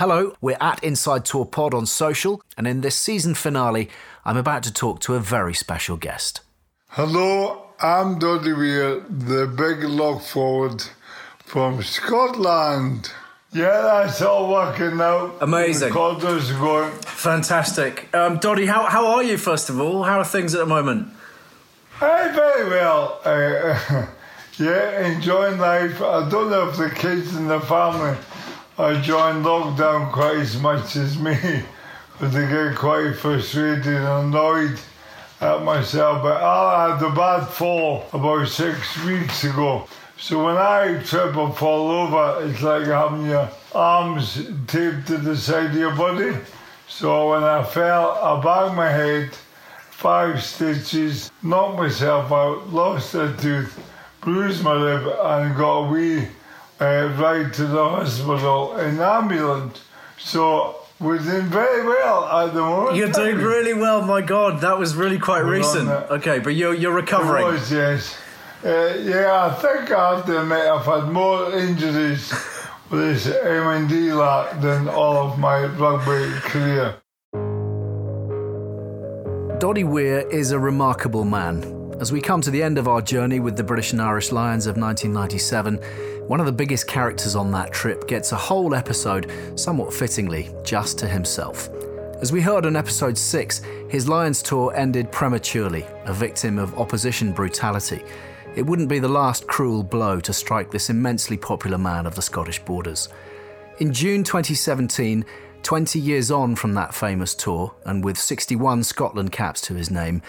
Hello, we're at Inside Tour Pod on social, and in this season finale, I'm about to talk to a very special guest. Hello, I'm Doddie Weir, the big lock forward from Scotland. Yeah, that's all working out. Amazing. Recorders going. Fantastic. Um, Doddie, how, how are you, first of all? How are things at the moment? Hey, very well. Uh, yeah, enjoying life. I don't know if the kids and the family are joined lockdown quite as much as me, but they get quite frustrated and annoyed at myself. But I had a bad fall about six weeks ago. So when I trip or fall over, it's like having your arms taped to the side of your body. So when I fell, I banged my head, five stitches, knocked myself out, lost a tooth, bruised my lip, and got a wee uh, ride to the hospital in ambulance. So we're doing very well at the moment. You're doing really well, my God. That was really quite We're recent. Okay, but you're, you're recovering. It was, yes. Uh, yeah, I think I have to admit I've had more injuries with this MND lot than all of my rugby career. Doddie Weir is a remarkable man. As we come to the end of our journey with the British and Irish Lions of 1997, one of the biggest characters on that trip gets a whole episode, somewhat fittingly, just to himself. As we heard in episode 6, his Lions tour ended prematurely, a victim of opposition brutality. It wouldn't be the last cruel blow to strike this immensely popular man of the Scottish borders. In June 2017, 20 years on from that famous tour, and with 61 Scotland caps to his name,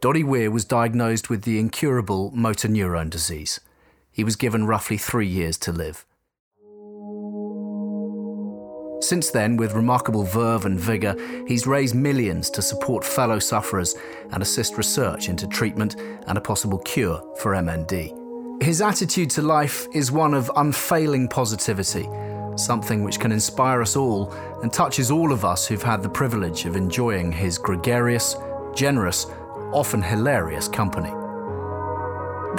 Doddie Weir was diagnosed with the incurable motor neurone disease. He was given roughly three years to live. Since then, with remarkable verve and vigour, he's raised millions to support fellow sufferers and assist research into treatment and a possible cure for MND. His attitude to life is one of unfailing positivity, something which can inspire us all and touches all of us who've had the privilege of enjoying his gregarious, generous, often hilarious company.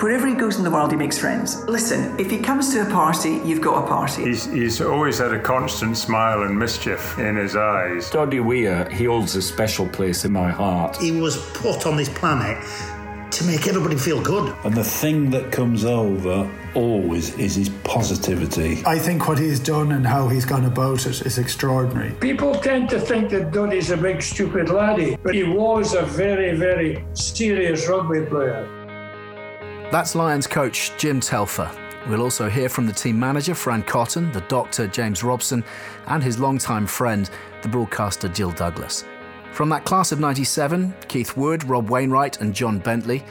Wherever he goes in the world, he makes friends. Listen, if he comes to a party, you've got a party. He's, he's always had a constant smile and mischief in his eyes. Doddie Weir, he holds a special place in my heart. He was put on this planet to make everybody feel good. And the thing that comes over always is his positivity. I think what he's done and how he's gone about it is extraordinary. People tend to think that Doddie's a big stupid laddie, but he was a very, very serious rugby player. That's Lions coach Jim Telfer. We'll also hear from the team manager Fran Cotton, the doctor James Robson, and his longtime friend, the broadcaster Jill Douglas. From that class of 97, Keith Wood, Rob Wainwright, and John Bentley.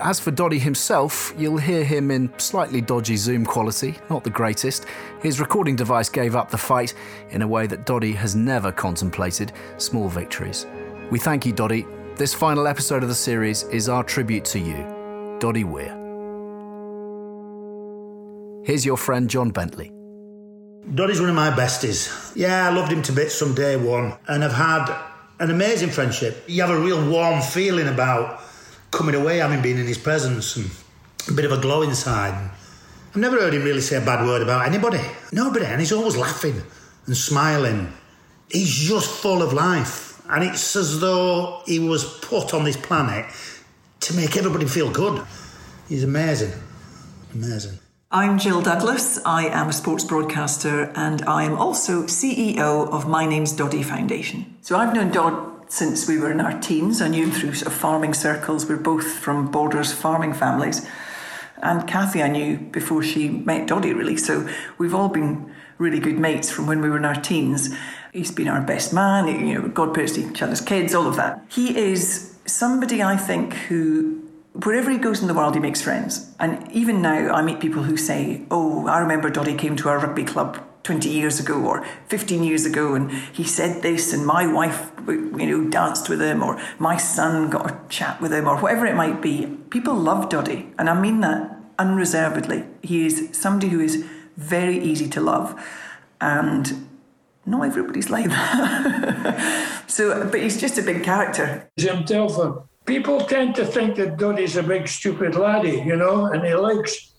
As for Doddie himself, you'll hear him in slightly dodgy Zoom quality, not the greatest. His recording device gave up the fight in a way that Doddie has never contemplated small victories. We thank you, Doddie. This final episode of the series is our tribute to you, Doddie Weir. Here's your friend John Bentley. Doddie's one of my besties. Yeah, I loved him to bits from day one, and I've had an amazing friendship. You have a real warm feeling about coming away, having been in his presence, and a bit of a glow inside. I've never heard him really say a bad word about anybody. Nobody, and he's always laughing and smiling. He's just full of life, and it's as though he was put on this planet to make everybody feel good. He's amazing. Amazing. I'm Jill Douglas. I am a sports broadcaster and I am also CEO of My Name's Doddie Foundation. So I've known Dodd since we were in our teens. I knew him through sort of farming circles. We're both from Borders farming families. And Kathy I knew before she met Doddie, really. So we've all been really good mates from when we were in our teens. He's been our best man, you know, godparents to each other's kids, all of that. He is somebody I think who wherever he goes in the world, he makes friends. And even now, I meet people who say, Oh, I remember Doddie came to our rugby club 20 years ago or 15 years ago and he said this and my wife you know danced with him or my son got a chat with him or whatever it might be. People love Doddie and I mean that unreservedly. He is somebody who is very easy to love and not everybody's like that. So but he's just a big character. Jim Telfer people tend to think that Doddie's a big stupid laddie you know and he likes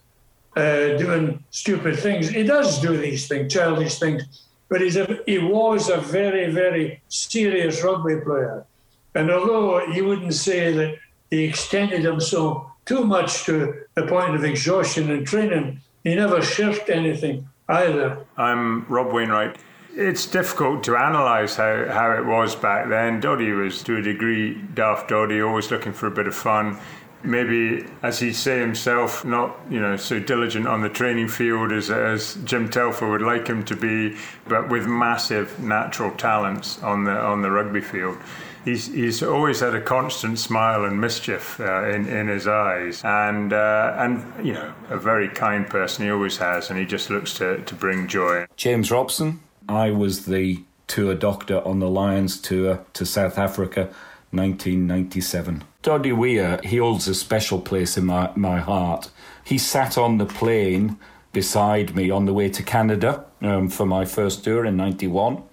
uh, doing stupid things. He does do these things, childish things, but he's a, he was a very, very serious rugby player. And although you wouldn't say that he extended himself too much to the point of exhaustion and training, he never shirked anything either. I'm Rob Wainwright. It's difficult to analyse how, how it was back then. Doddie was, to a degree, daft Doddie, always looking for a bit of fun maybe, as he'd say himself, not you know so diligent on the training field as, as Jim Telfer would like him to be, but with massive natural talents on the on the rugby field. He's, he's always had a constant smile and mischief uh, in, in his eyes, and uh, and you know a very kind person. He always has, and he just looks to, to bring joy. James Robson. I was the tour doctor on the Lions tour to South Africa, 1997. Doddie Weir, he holds a special place in my, my heart. He sat on the plane beside me on the way to Canada um, for my first tour in 91.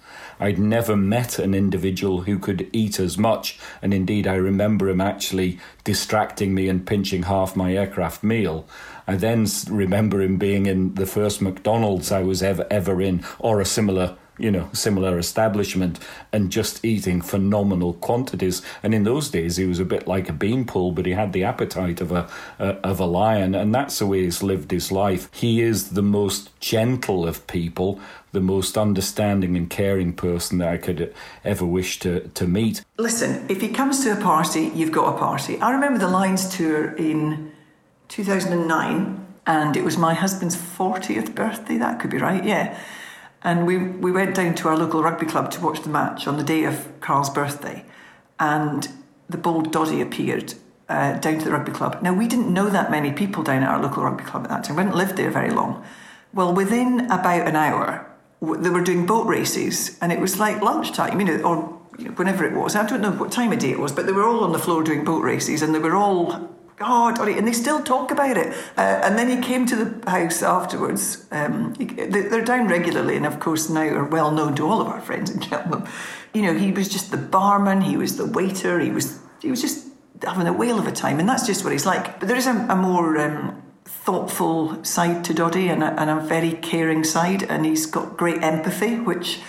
I'd never met an individual who could eat as much, and indeed, I remember him actually distracting me and pinching half my aircraft meal. I then remember him being in the first McDonald's I was ever ever in, or a similar you know, similar establishment and just eating phenomenal quantities. And in those days, he was a bit like a beanpole, but he had the appetite of a, of a lion, and that's the way he's lived his life. He is the most gentle of people, the most understanding and caring person that I could ever wish to, to meet. Listen, if he comes to a party, you've got a party. I remember the Lions tour in 2009, and it was my husband's 40th birthday. That could be right, yeah. And we, we went down to our local rugby club to watch the match on the day of Carl's birthday. And the bold Doddie appeared uh, down to the rugby club. Now, we didn't know that many people down at our local rugby club at that time. We hadn't lived there very long. Well, within about an hour, they were doing boat races, and it was like lunchtime, you know, or whenever it was. I don't know what time of day it was, but they were all on the floor doing boat races, and they were all God, and they still talk about it. Uh, and then he came to the house afterwards. Um, he, they're down regularly, and of course now are well known to all of our friends in Cheltenham. You know, he was just the barman, he was the waiter, he was he was just having a whale of a time, and that's just what he's like. But there is a, a more um, thoughtful side to Doddie, and a, and a very caring side, and he's got great empathy, which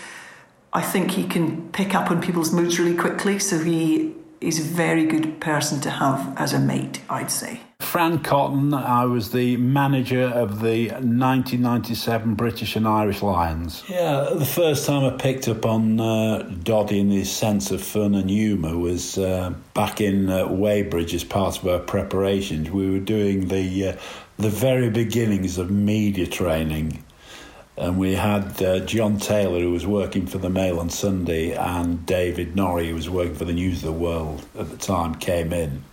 I think he can pick up on people's moods really quickly. So he is a very good person to have as a mate, I'd say. Fran Cotton, I was the manager of the 1997 British and Irish Lions. Yeah, the first time I picked up on uh, Doddie and his sense of fun and humour was uh, back in uh, Weybridge as part of our preparations. We were doing the uh, the very beginnings of media training and we had uh, John Taylor, who was working for the Mail on Sunday, and David Norrie, who was working for the News of the World at the time, came in.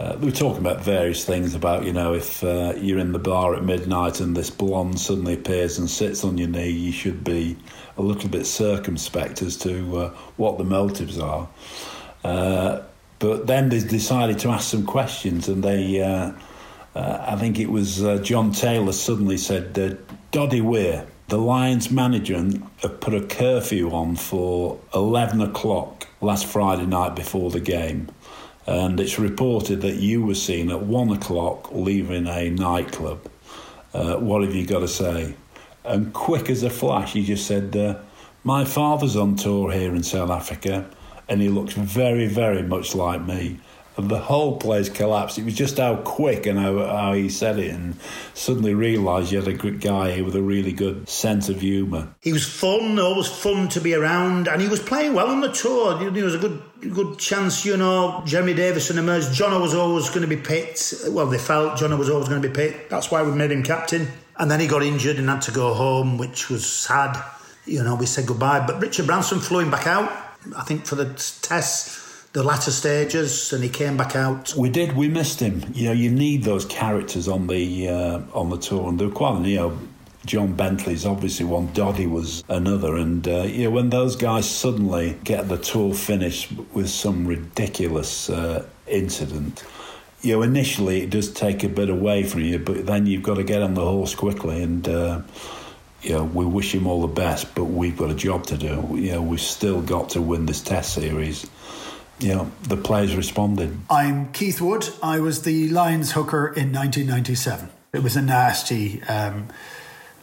Uh, we were talking about various things about, you know, if uh, you're in the bar at midnight and this blonde suddenly appears and sits on your knee, you should be a little bit circumspect as to uh, what the motives are. Uh, but then they decided to ask some questions, and they, uh, I think it was John Taylor suddenly said, Doddie Weir, the Lions manager, have put a curfew on for 11 o'clock last Friday night before the game. And it's reported that you were seen at 1 o'clock leaving a nightclub. Uh, what have you got to say? And quick as a flash, he just said, uh, My father's on tour here in South Africa, and he looks very, very much like me the whole place collapsed. It was just how quick and how, how he said it, and suddenly realised you had a good guy here with a really good sense of humour. He was fun, always fun to be around, and he was playing well on the tour. There was a good good chance, you know, Jeremy Davidson emerged. Jono was always going to be picked. Well, they felt Jono was always going to be picked. That's why we made him captain. And then he got injured and had to go home, which was sad. You know, we said goodbye. But Richard Branson flew him back out, I think, for the test the latter stages, and he came back out. We did. We missed him. You know, you need those characters on the uh, on the tour, and they're quite. You know, John Bentley's obviously one. Doddie was another, and uh, you know, when those guys suddenly get the tour finished with some ridiculous uh, incident. You know, initially it does take a bit away from you, but then you've got to get on the horse quickly and uh, you know, we wish him all the best, but we've got a job to do. You know, we've still got to win this Test series. Know, the players responded. I'm Keith Wood. I was the Lions hooker in 1997. It was a nasty. Um,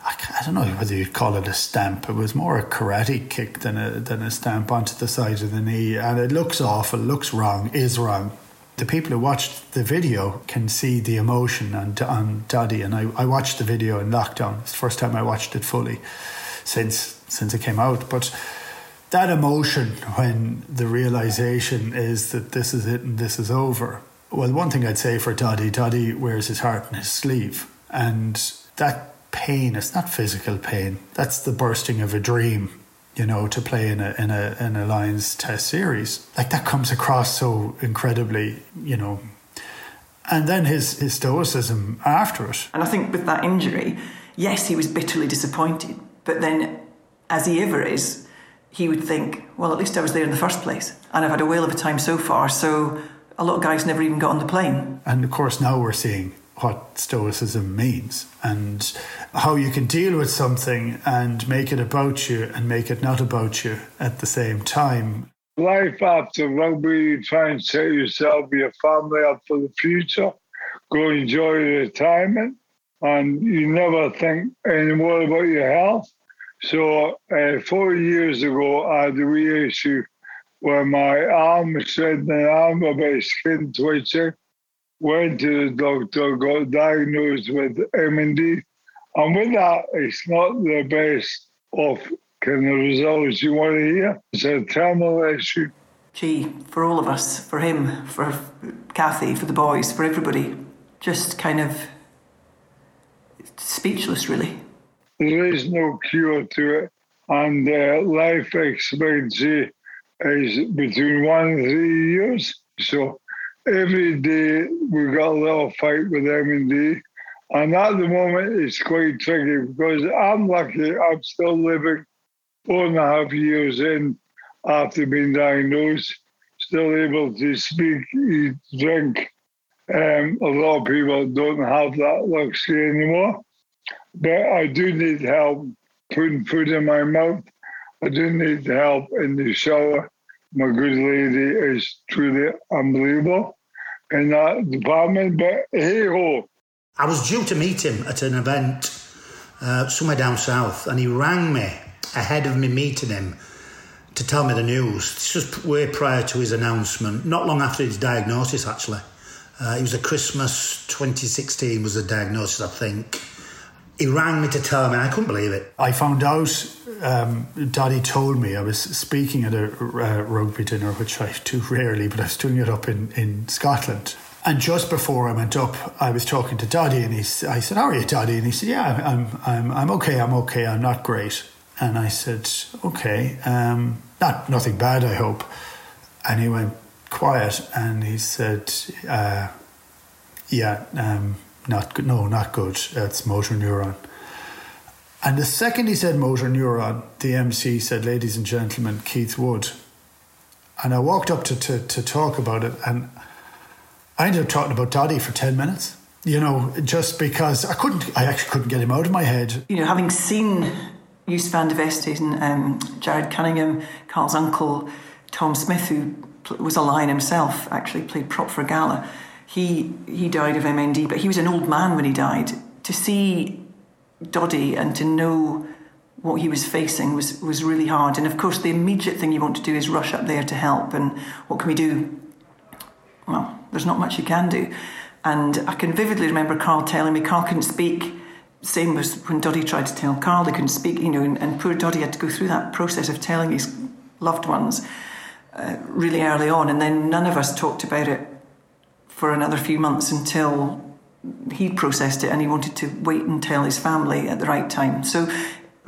I don't know whether you'd call it a stamp. It was more a karate kick than a than a stamp onto the side of the knee, and it looks awful, looks wrong, is wrong the people who watched the video can see the emotion on, on Doddie. And I, I watched the video in lockdown. It's the first time I watched it fully since since it came out. But that emotion when the realization is that this is it and this is over. Well, one thing I'd say for Doddie, Doddie wears his heart on his sleeve. And that pain, it's not physical pain, that's the bursting of a dream you know, to play in a in a in a Lions Test series. Like that comes across so incredibly, you know. And then his his stoicism after it. And I think with that injury, yes, he was bitterly disappointed. But then, as he ever is, he would think, well, at least I was there in the first place, and I've had a whale of a time so far. So a lot of guys never even got on the plane. And of course, now we're seeing what Stoicism means and how you can deal with something and make it about you and make it not about you at the same time. Life after rugby, you try and set yourself, your family up for the future, go enjoy your retirement, and you never think anymore about your health. So, uh, four years ago, I had a reissue where my arm shredding an arm, about skin twitching went to the doctor, got diagnosed with MND. And with that, it's not the best of kind of results you want to hear. It's a terminal issue. Gee, for all of us, for him, for Kathy, for the boys, for everybody, just kind of speechless, really. There is no cure to it, and uh, life expectancy is between one and three years. So every day we got a little fight with MND. And at the moment, it's quite tricky because I'm lucky I'm still living four and a half years in after being diagnosed, still able to speak, eat, drink. Um, a lot of people don't have that luxury anymore. But I do need help putting food in my mouth. I do need help in the shower. My good lady is truly unbelievable in that department, but hey ho. I was due to meet him at an event uh, somewhere down south, and he rang me ahead of me meeting him to tell me the news. This was way prior to his announcement, not long after his diagnosis, actually. Uh, it was a Christmas 2016 was the diagnosis, I think. He rang me to tell me, I couldn't believe it. I found out, um, Doddie told me, I was speaking at a uh, rugby dinner, which I do rarely, but I was doing it up in, in Scotland. And just before I went up, I was talking to Doddie, and he, I said, "How are you, Doddie?" And he said, "Yeah, I'm, I'm, I'm okay. I'm okay. I'm not great." And I said, "Okay, um, not nothing bad, I hope." And he went quiet, and he said, uh, "Yeah, um, not good. No, not good. It's motor neuron. And the second he said motor neuron, the MC said, ladies and gentlemen, Keith Wood. And I walked up to, to, to talk about it and I ended up talking about Doddie for 10 minutes. You know, just because I couldn't, I actually couldn't get him out of my head. You know, having seen Joost van der and um, Jared Cunningham, Carl's uncle, Tom Smith, who was a lion himself, actually played prop for a Gala he he died of MND, but he was an old man when he died. To see Doddie and to know what he was facing was was really hard. And of course, the immediate thing you want to do is rush up there to help. And what can we do? Well, there's not much you can do. And I can vividly remember Carl telling me Carl couldn't speak. Same was when Doddie tried to tell Carl they couldn't speak, you know, and, and poor Doddie had to go through that process of telling his loved ones uh, really early on. And then none of us talked about it for another few months until he processed it and he wanted to wait and tell his family at the right time. So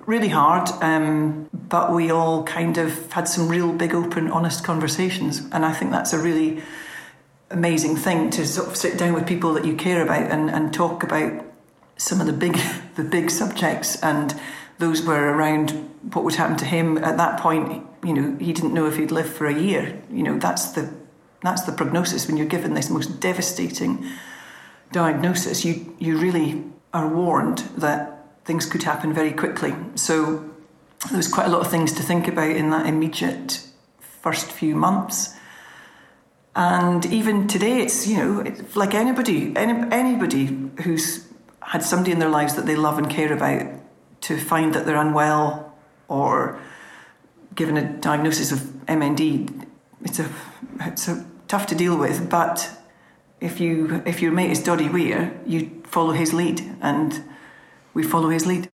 really hard, um, but we all kind of had some real big, open, honest conversations. And I think that's a really amazing thing to sort of sit down with people that you care about and, and talk about some of the big the big subjects and those were around what would happen to him at that point you know he didn't know if he'd live for a year you know that's the that's the prognosis when you're given this most devastating diagnosis. You you really are warned that things could happen very quickly. So there was quite a lot of things to think about in that immediate first few months. And even today it's you know it's like anybody any, anybody who's had somebody in their lives that they love and care about to find that they're unwell or given a diagnosis of MND, it's a it's a tough to deal with. But if you if your mate is Doddie Weir, you follow his lead, and we follow his lead.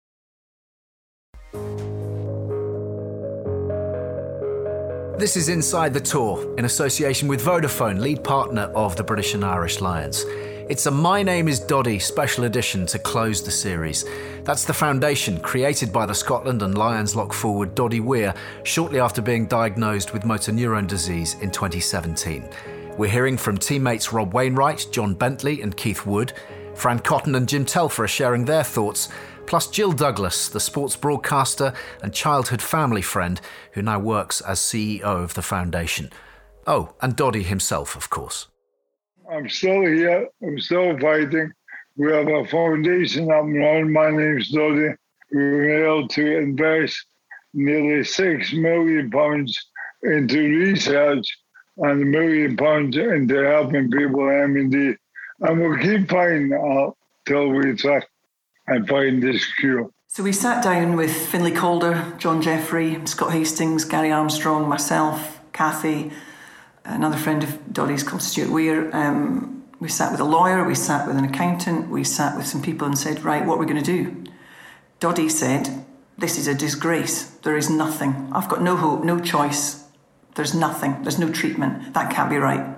This is Inside the Tour in association with Vodafone, lead partner of the British and Irish Lions. It's a My Name is Doddie special edition to close the series. That's the foundation created by the Scotland and Lions lock forward Doddie Weir shortly after being diagnosed with motor neurone disease in 2017. We're hearing from teammates Rob Wainwright, John Bentley, and Keith Wood. Fran Cotton and Jim Telfer are sharing their thoughts, plus Jill Douglas, the sports broadcaster and childhood family friend who now works as CEO of the foundation. Oh, and Doddie himself, of course. I'm still here. I'm still fighting. We have a foundation up and running. My name's Doddie. We were able to invest nearly six million pounds into research and a million pounds into helping people MND. And we'll keep fighting till we try and find this cure. So we sat down with Finlay Calder, John Jeffrey, Scott Hastings, Gary Armstrong, myself, Kathy, another friend of Doddie's called Stuart Weir. Um, we sat with a lawyer, we sat with an accountant, we sat with some people and said, right, what are we going to do? Doddie said, this is a disgrace. There is nothing. I've got no hope, no choice. There's nothing. There's no treatment. That can't be right.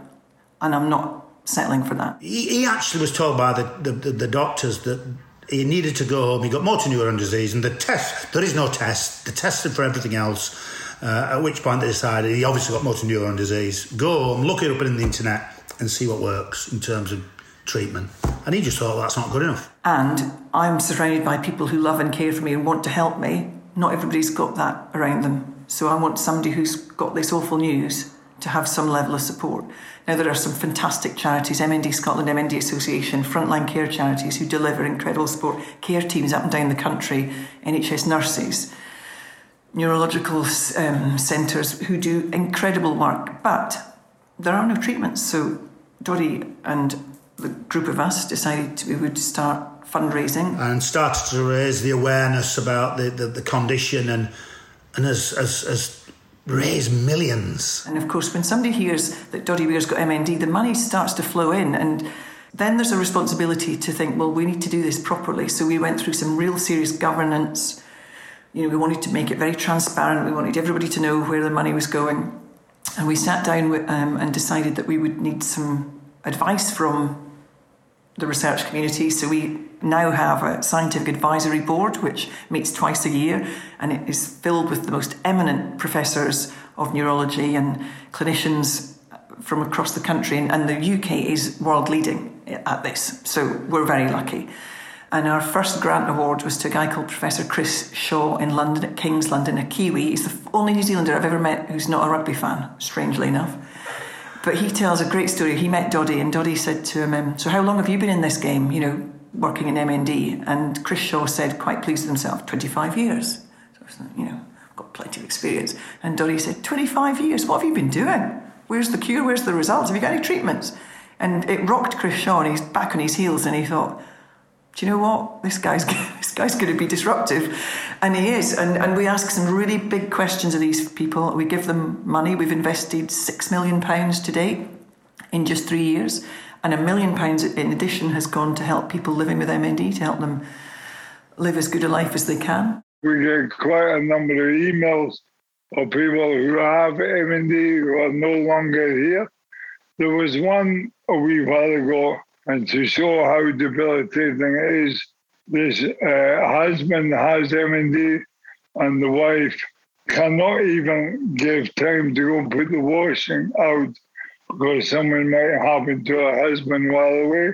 And I'm not settling for that. He, he actually was told by the, the, the, the doctors that he needed to go home. He got motor neuron disease, and the test, there is no test. They tested for everything else uh, at which point they decided he obviously got motor neuron disease. Go home, look it up in the internet, and see what works in terms of treatment. And he just thought well, that's not good enough. And I'm surrounded by people who love and care for me and want to help me. Not everybody's got that around them. So I want somebody who's got this awful news to have some level of support. Now, there are some fantastic charities, MND Scotland, MND Association, frontline care charities who deliver incredible support, care teams up and down the country, NHS nurses neurological um, centres who do incredible work, but there are no treatments. So Doddie and the group of us decided we would start fundraising and started to raise the awareness about the, the, the condition and and as, as, as raise millions. And of course, when somebody hears that Doddie Weir's got MND, the money starts to flow in and. Then there's a responsibility to think, well, we need to do this properly. So we went through some real serious governance you know, we wanted to make it very transparent. We wanted everybody to know where the money was going. And we sat down with, um, and decided that we would need some advice from the research community. So we now have a scientific advisory board which meets twice a year and it is filled with the most eminent professors of neurology and clinicians from across the country. And, and the UK is world leading at this. So we're very lucky. And our first grant award was to a guy called Professor Chris Shaw in London, at King's London, a Kiwi. He's the only New Zealander I've ever met who's not a rugby fan, strangely enough. But he tells a great story. He met Doddie, and Doddie said to him, um, So, how long have you been in this game, you know, working in MND? And Chris Shaw said, quite pleased with himself, 25 years. So, you know, I've got plenty of experience. And Doddie said, 25 years? What have you been doing? Where's the cure? Where's the results? Have you got any treatments? And it rocked Chris Shaw, and he's back on his heels, and he thought, do you know what? This guy's this guy's going to be disruptive, and he is. And and we ask some really big questions of these people. We give them money. We've invested six million pounds to date in just three years, and a million pounds in addition has gone to help people living with MND to help them live as good a life as they can. We get quite a number of emails of people who have MND who are no longer here. There was one a wee while ago and to show how debilitating it is, this uh, husband has MND and the wife cannot even give time to go put the washing out because something might happen to her husband while away.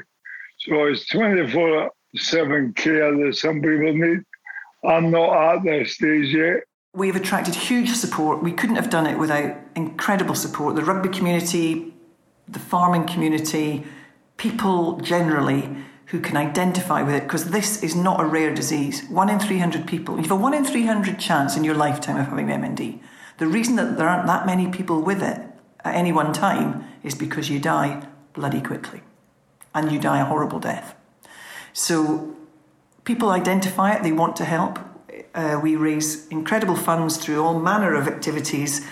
So it's 24 7 care that some people need. I'm not at that stage yet. We've attracted huge support. We couldn't have done it without incredible support. The rugby community, the farming community, people generally who can identify with it because this is not a rare disease. One in 300 people. You have a one in 300 chance in your lifetime of having MND. The reason that there aren't that many people with it at any one time is because you die bloody quickly and you die a horrible death. So people identify it, they want to help. Uh, we raise incredible funds through all manner of activities,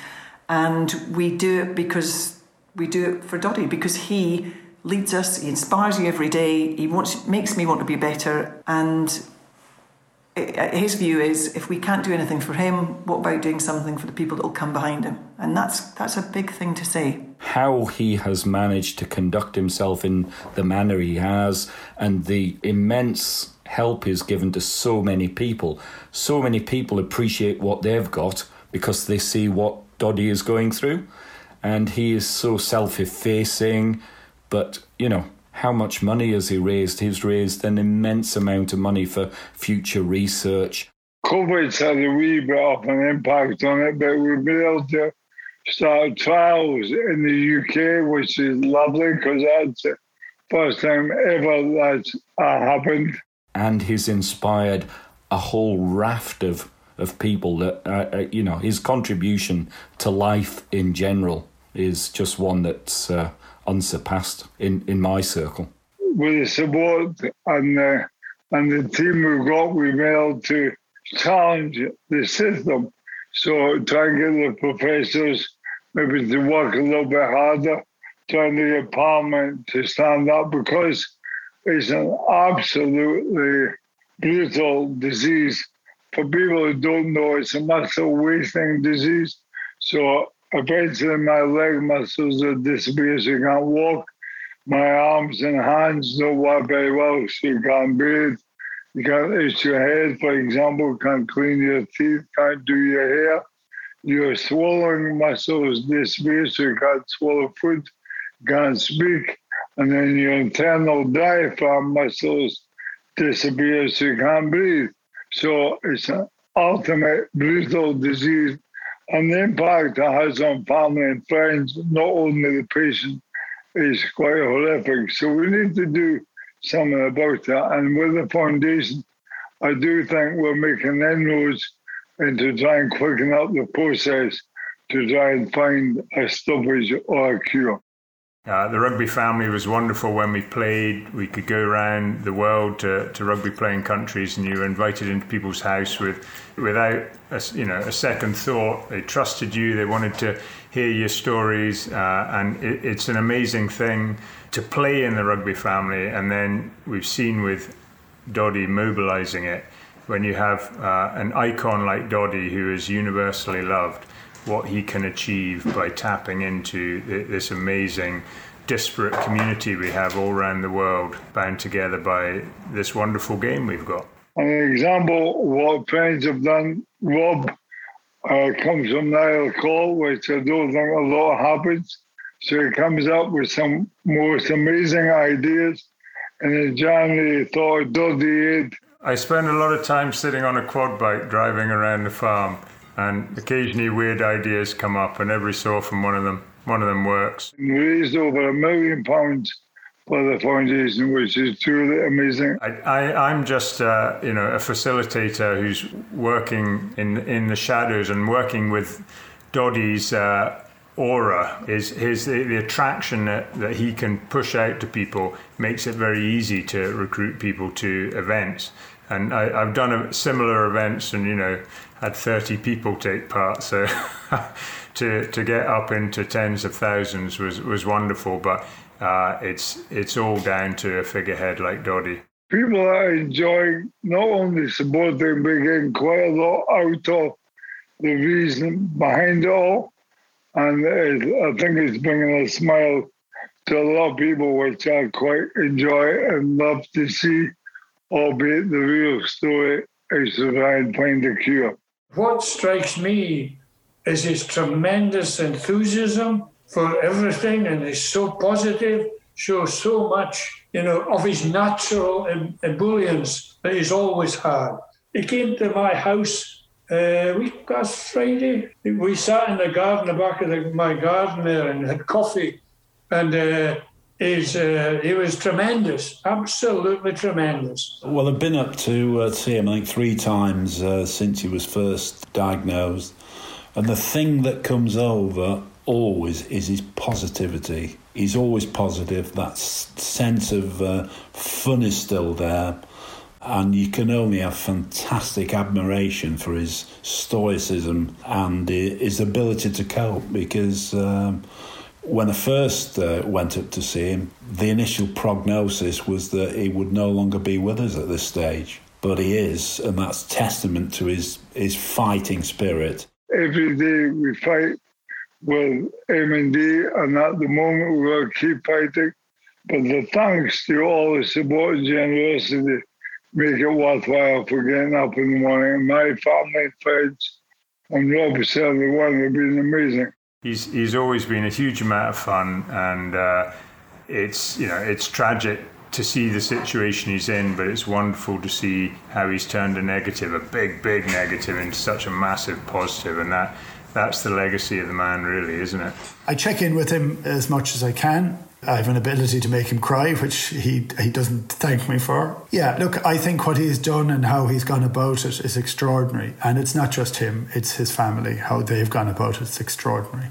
and we do it because we do it for Doddie because he leads us, he inspires you every day, he wants, makes me want to be better, and uh, his view is if we can't do anything for him, what about doing something for the people that will come behind him? And that's that's a big thing to say. How he has managed to conduct himself in the manner he has, and the immense help he's given to so many people. So many people appreciate what they've got because they see what Doddie is going through, and he is so self-effacing but, you know, how much money has he raised? He's raised an immense amount of money for future research. COVID's had a wee bit of an impact on it, but we've been able to start trials in the UK, which is lovely because that's the first time ever that's uh, happened. And he's inspired a whole raft of, of people that, uh, uh, you know, his contribution to life in general is just one that's uh, unsurpassed in, in my circle. With the support and the, and the team we've got, we've been able to challenge the system. So try and get the professors maybe to work a little bit harder, trying to get the Parliament to stand up because it's an absolutely brutal disease. For people who don't know, it's a muscle wasting disease. So Eventually, my leg muscles are so you can't walk. My arms and hands don't work very well, so you can't breathe. You can't itch your head, for example, can't clean your teeth, can't do your hair. Your swallowing muscles disappear, so you can't swallow food, can't speak. And then your internal diaphragm muscles disappear, so you can't breathe. So it's an ultimate brutal disease and the impact it has on family and friends, not only the patient, is quite horrific. So we need to do something about that. And with the foundation, I do think we're making inroads into trying to quicken up the process to try and find a stoppage or a cure. Uh, the rugby family was wonderful when we played. We could go around the world to, to rugby playing countries, and you were invited into people's house with, without a, you know a second thought. They trusted you. They wanted to hear your stories, uh, and it, it's an amazing thing to play in the rugby family. And then we've seen with Doddie mobilising it when you have uh, an icon like Doddie who is universally loved what he can achieve by tapping into this amazing disparate community we have all around the world bound together by this wonderful game we've got. An example what friends have done, Rob uh, comes from Niall Call, which I don't think a lot happens. So he comes up with some most amazing ideas. And January, he thought Doddie I spend a lot of time sitting on a quad bike driving around the farm and occasionally weird ideas come up, and every so often one of them one of them works. We raised over a million pounds for the foundation, which is truly amazing. I, I, am just, uh, you know, a facilitator who's working in in the shadows and working with Doddie's uh, aura. Is his the, the attraction that, that he can push out to people makes it very easy to recruit people to events. And I, have done similar events, and you know, had 30 people take part. So to to get up into tens of thousands was was wonderful. But uh, it's it's all down to a figurehead like Doddie. People are enjoying not only supporting, but getting quite a lot out of the reason behind it all. And I think it's bringing a smile to a lot of people, which I quite enjoy and love to see, albeit the real story is try and find a cure. What strikes me is his tremendous enthusiasm for everything and he's so positive, shows so much, you know, of his natural ebullience that he's always had. He came to my house uh, week last Friday. We sat in the garden, the back of the, my garden there, and had coffee. And uh, he's, uh, he was tremendous, absolutely tremendous. Well, I've been up to uh, see him, I think, three times uh, since he was first diagnosed. And the thing that comes over always is his positivity. He's always positive. That sense of uh, fun is still there. And you can only have fantastic admiration for his stoicism and his ability to cope because um, when I first uh, went up to see him, the initial prognosis was that he would no longer be with us at this stage. But he is, and that's testament to his, his fighting spirit. Every day we fight with MND, and at the moment we will keep fighting. But the thanks to all the support and generosity make it worthwhile for getting up in the morning. My family, friends, and Rob certainly one have been amazing. He's he's always been a huge amount of fun, and uh, it's you know it's tragic to see the situation he's in, but it's wonderful to see how he's turned a negative, a big, big negative, into such a massive positive, and that that's the legacy of the man, really, isn't it? I check in with him as much as I can. I have an ability to make him cry, which he he doesn't thank me for. Yeah, look, I think what he's done and how he's gone about it is extraordinary, and it's not just him; it's his family. How they've gone about it's extraordinary.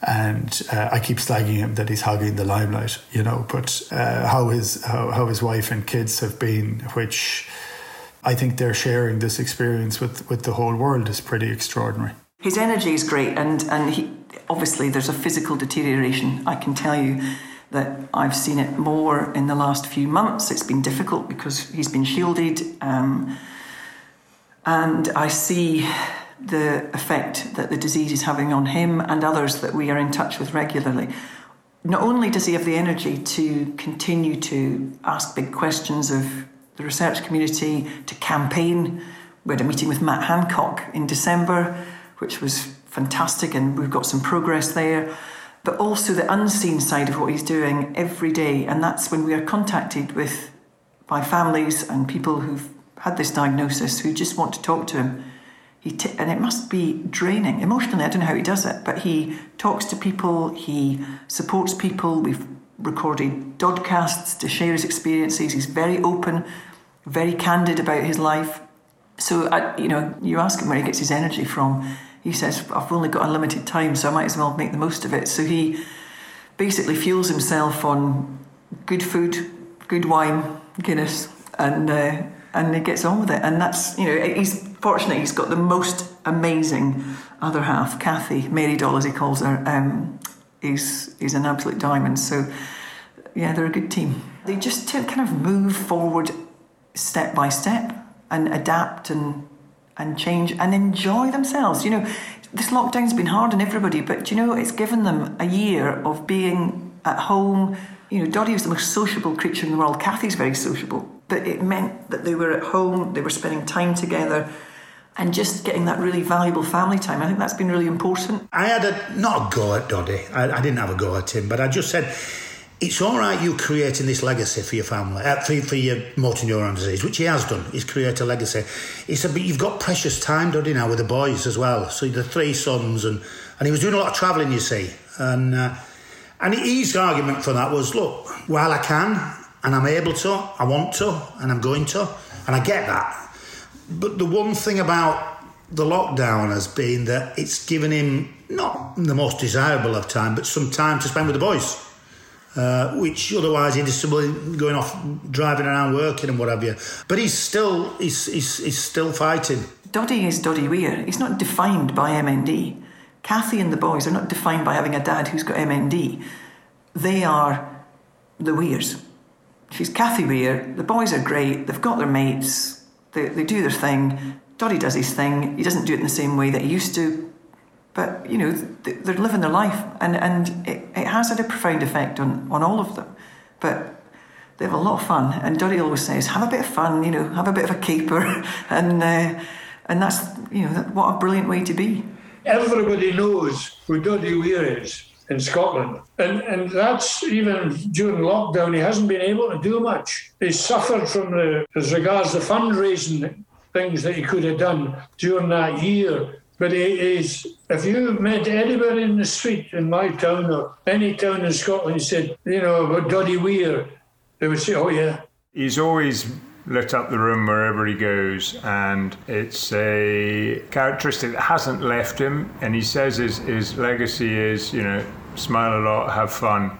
And uh, I keep slagging him that he's hogging the limelight, you know. But uh, how his how, how his wife and kids have been, which I think they're sharing this experience with with the whole world, is pretty extraordinary. His energy is great, and and he obviously there's a physical deterioration. I can tell you that I've seen it more in the last few months. It's been difficult because he's been shielded, um, and I see the effect that the disease is having on him and others that we are in touch with regularly. Not only does he have the energy to continue to ask big questions of the research community, to campaign. We had a meeting with Matt Hancock in December which was fantastic, and we've got some progress there. But also the unseen side of what he's doing every day, and that's when we are contacted with by families and people who've had this diagnosis who just want to talk to him. He t- and it must be draining emotionally. I don't know how he does it, but he talks to people, he supports people. We've recorded dodcasts to share his experiences. He's very open, very candid about his life. So, I, you know, you ask him where he gets his energy from he says, I've only got a limited time, so I might as well make the most of it. So he basically fuels himself on good food, good wine, Guinness, and uh, and he gets on with it. And that's you know he's fortunate he's got the most amazing other half, Kathy Mary Doll as he calls her. Um, is an absolute diamond. So yeah, they're a good team. They just kind of move forward step by step and adapt and and change and enjoy themselves. You know, this lockdown's been hard on everybody, but you know, it's given them a year of being at home. You know, Doddie is the most sociable creature in the world. Kathy's very sociable, but it meant that they were at home, they were spending time together. And just getting that really valuable family time, I think that's been really important. I had a not a go at Doddie. I, I didn't have a go at him, but I just said, it's all right you creating this legacy for your family, uh, for, for your motor neuron disease, which he has done. He's created a legacy. He said, but you've got precious time, don't you, now with the boys as well. So the three sons, and, and he was doing a lot of travelling, you see. And, uh, and his argument for that was, look, while I can, and I'm able to, I want to, and I'm going to, and I get that. But the one thing about the lockdown has been that it's given him not the most desirable of time, but some time to spend with the boys uh, which otherwise he'd be going off driving around working and what have you. But he's still he's, he's, he's still fighting. Doddie is Doddie Weir. He's not defined by MND. Kathy and the boys are not defined by having a dad who's got MND. They are the Weirs. She's Kathy Weir. The boys are great. They've got their mates. They, they do their thing. Doddie does his thing. He doesn't do it in the same way that he used to but you know they're living their life and and it, it has had a profound effect on on all of them but they have a lot of fun and Doddie always says have a bit of fun you know have a bit of a caper and uh, And that's, you know, what a brilliant way to be. Everybody knows who Doddie Weir is in Scotland. And, and that's even during lockdown, he hasn't been able to do much. He's suffered from the, as regards the fundraising things that he could have done during that year. But he is, if you met anybody in the street in my town or any town in Scotland, you said, you know, about Doddie Weir, they would say, oh, yeah. He's always lit up the room wherever he goes, and it's a characteristic that hasn't left him. And he says his, his legacy is, you know, smile a lot, have fun.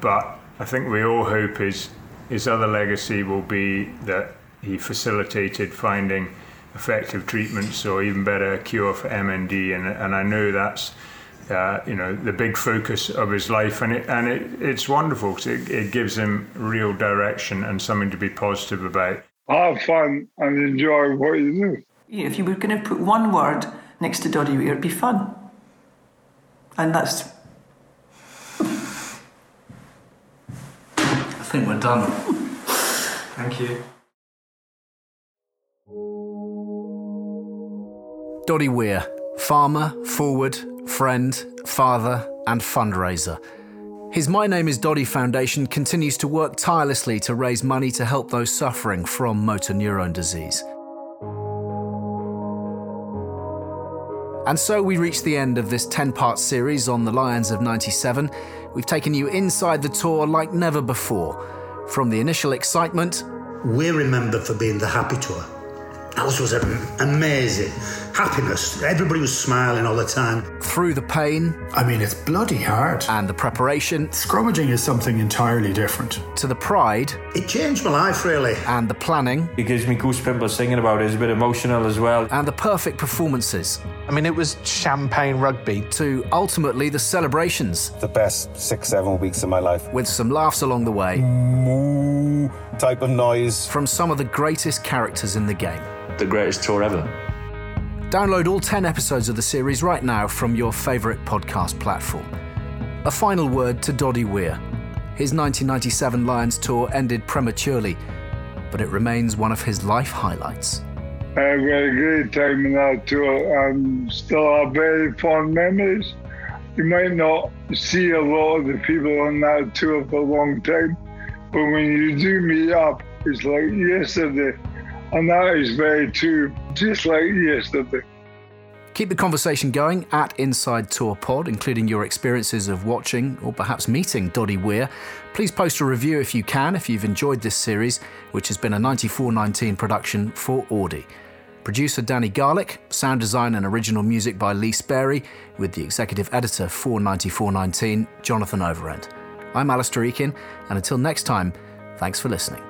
But I think we all hope his, his other legacy will be that he facilitated finding effective treatments or even better cure for MND and and I know that's uh, you know the big focus of his life and it and it, it's wonderful because it, it gives him real direction and something to be positive about. Have fun and enjoy what you do. If you were going to put one word next to Doddie Weir, it'd be fun. And that's. I think we're done. Thank you. Doddie Weir, farmer, forward, friend, father, and fundraiser. His My Name is Doddie Foundation continues to work tirelessly to raise money to help those suffering from motor neurone disease. And so we reach the end of this 10 part series on the Lions of 97. We've taken you inside the tour like never before. From the initial excitement, we're remembered for being the happy tour. That was amazing. Happiness. Everybody was smiling all the time. Through the pain. I mean, it's bloody hard. And the preparation. Scrummaging is something entirely different. To the pride. It changed my life, really. And the planning. It gives me goosebumps singing about it. It's a bit emotional as well. And the perfect performances. I mean, it was champagne rugby. To ultimately the celebrations. The best six, seven weeks of my life. With some laughs along the way. Moo type of noise. From some of the greatest characters in the game the greatest tour ever. Download all 10 episodes of the series right now from your favourite podcast platform. A final word to Doddie Weir. His 1997 Lions tour ended prematurely, but it remains one of his life highlights. I had a great time in that tour and still have very fond memories. You might not see a lot of the people on that tour for a long time, but when you do meet up, it's like yesterday. And that is very true, just like yesterday. Keep the conversation going at Inside Tour Pod, including your experiences of watching or perhaps meeting Doddie Weir. Please post a review if you can, if you've enjoyed this series, which has been a 9419 production for Audi. Producer Danny Garlick, sound design and original music by Lee Sperry, with the executive editor for 9419, Jonathan Overend. I'm Alistair Eakin, and until next time, thanks for listening.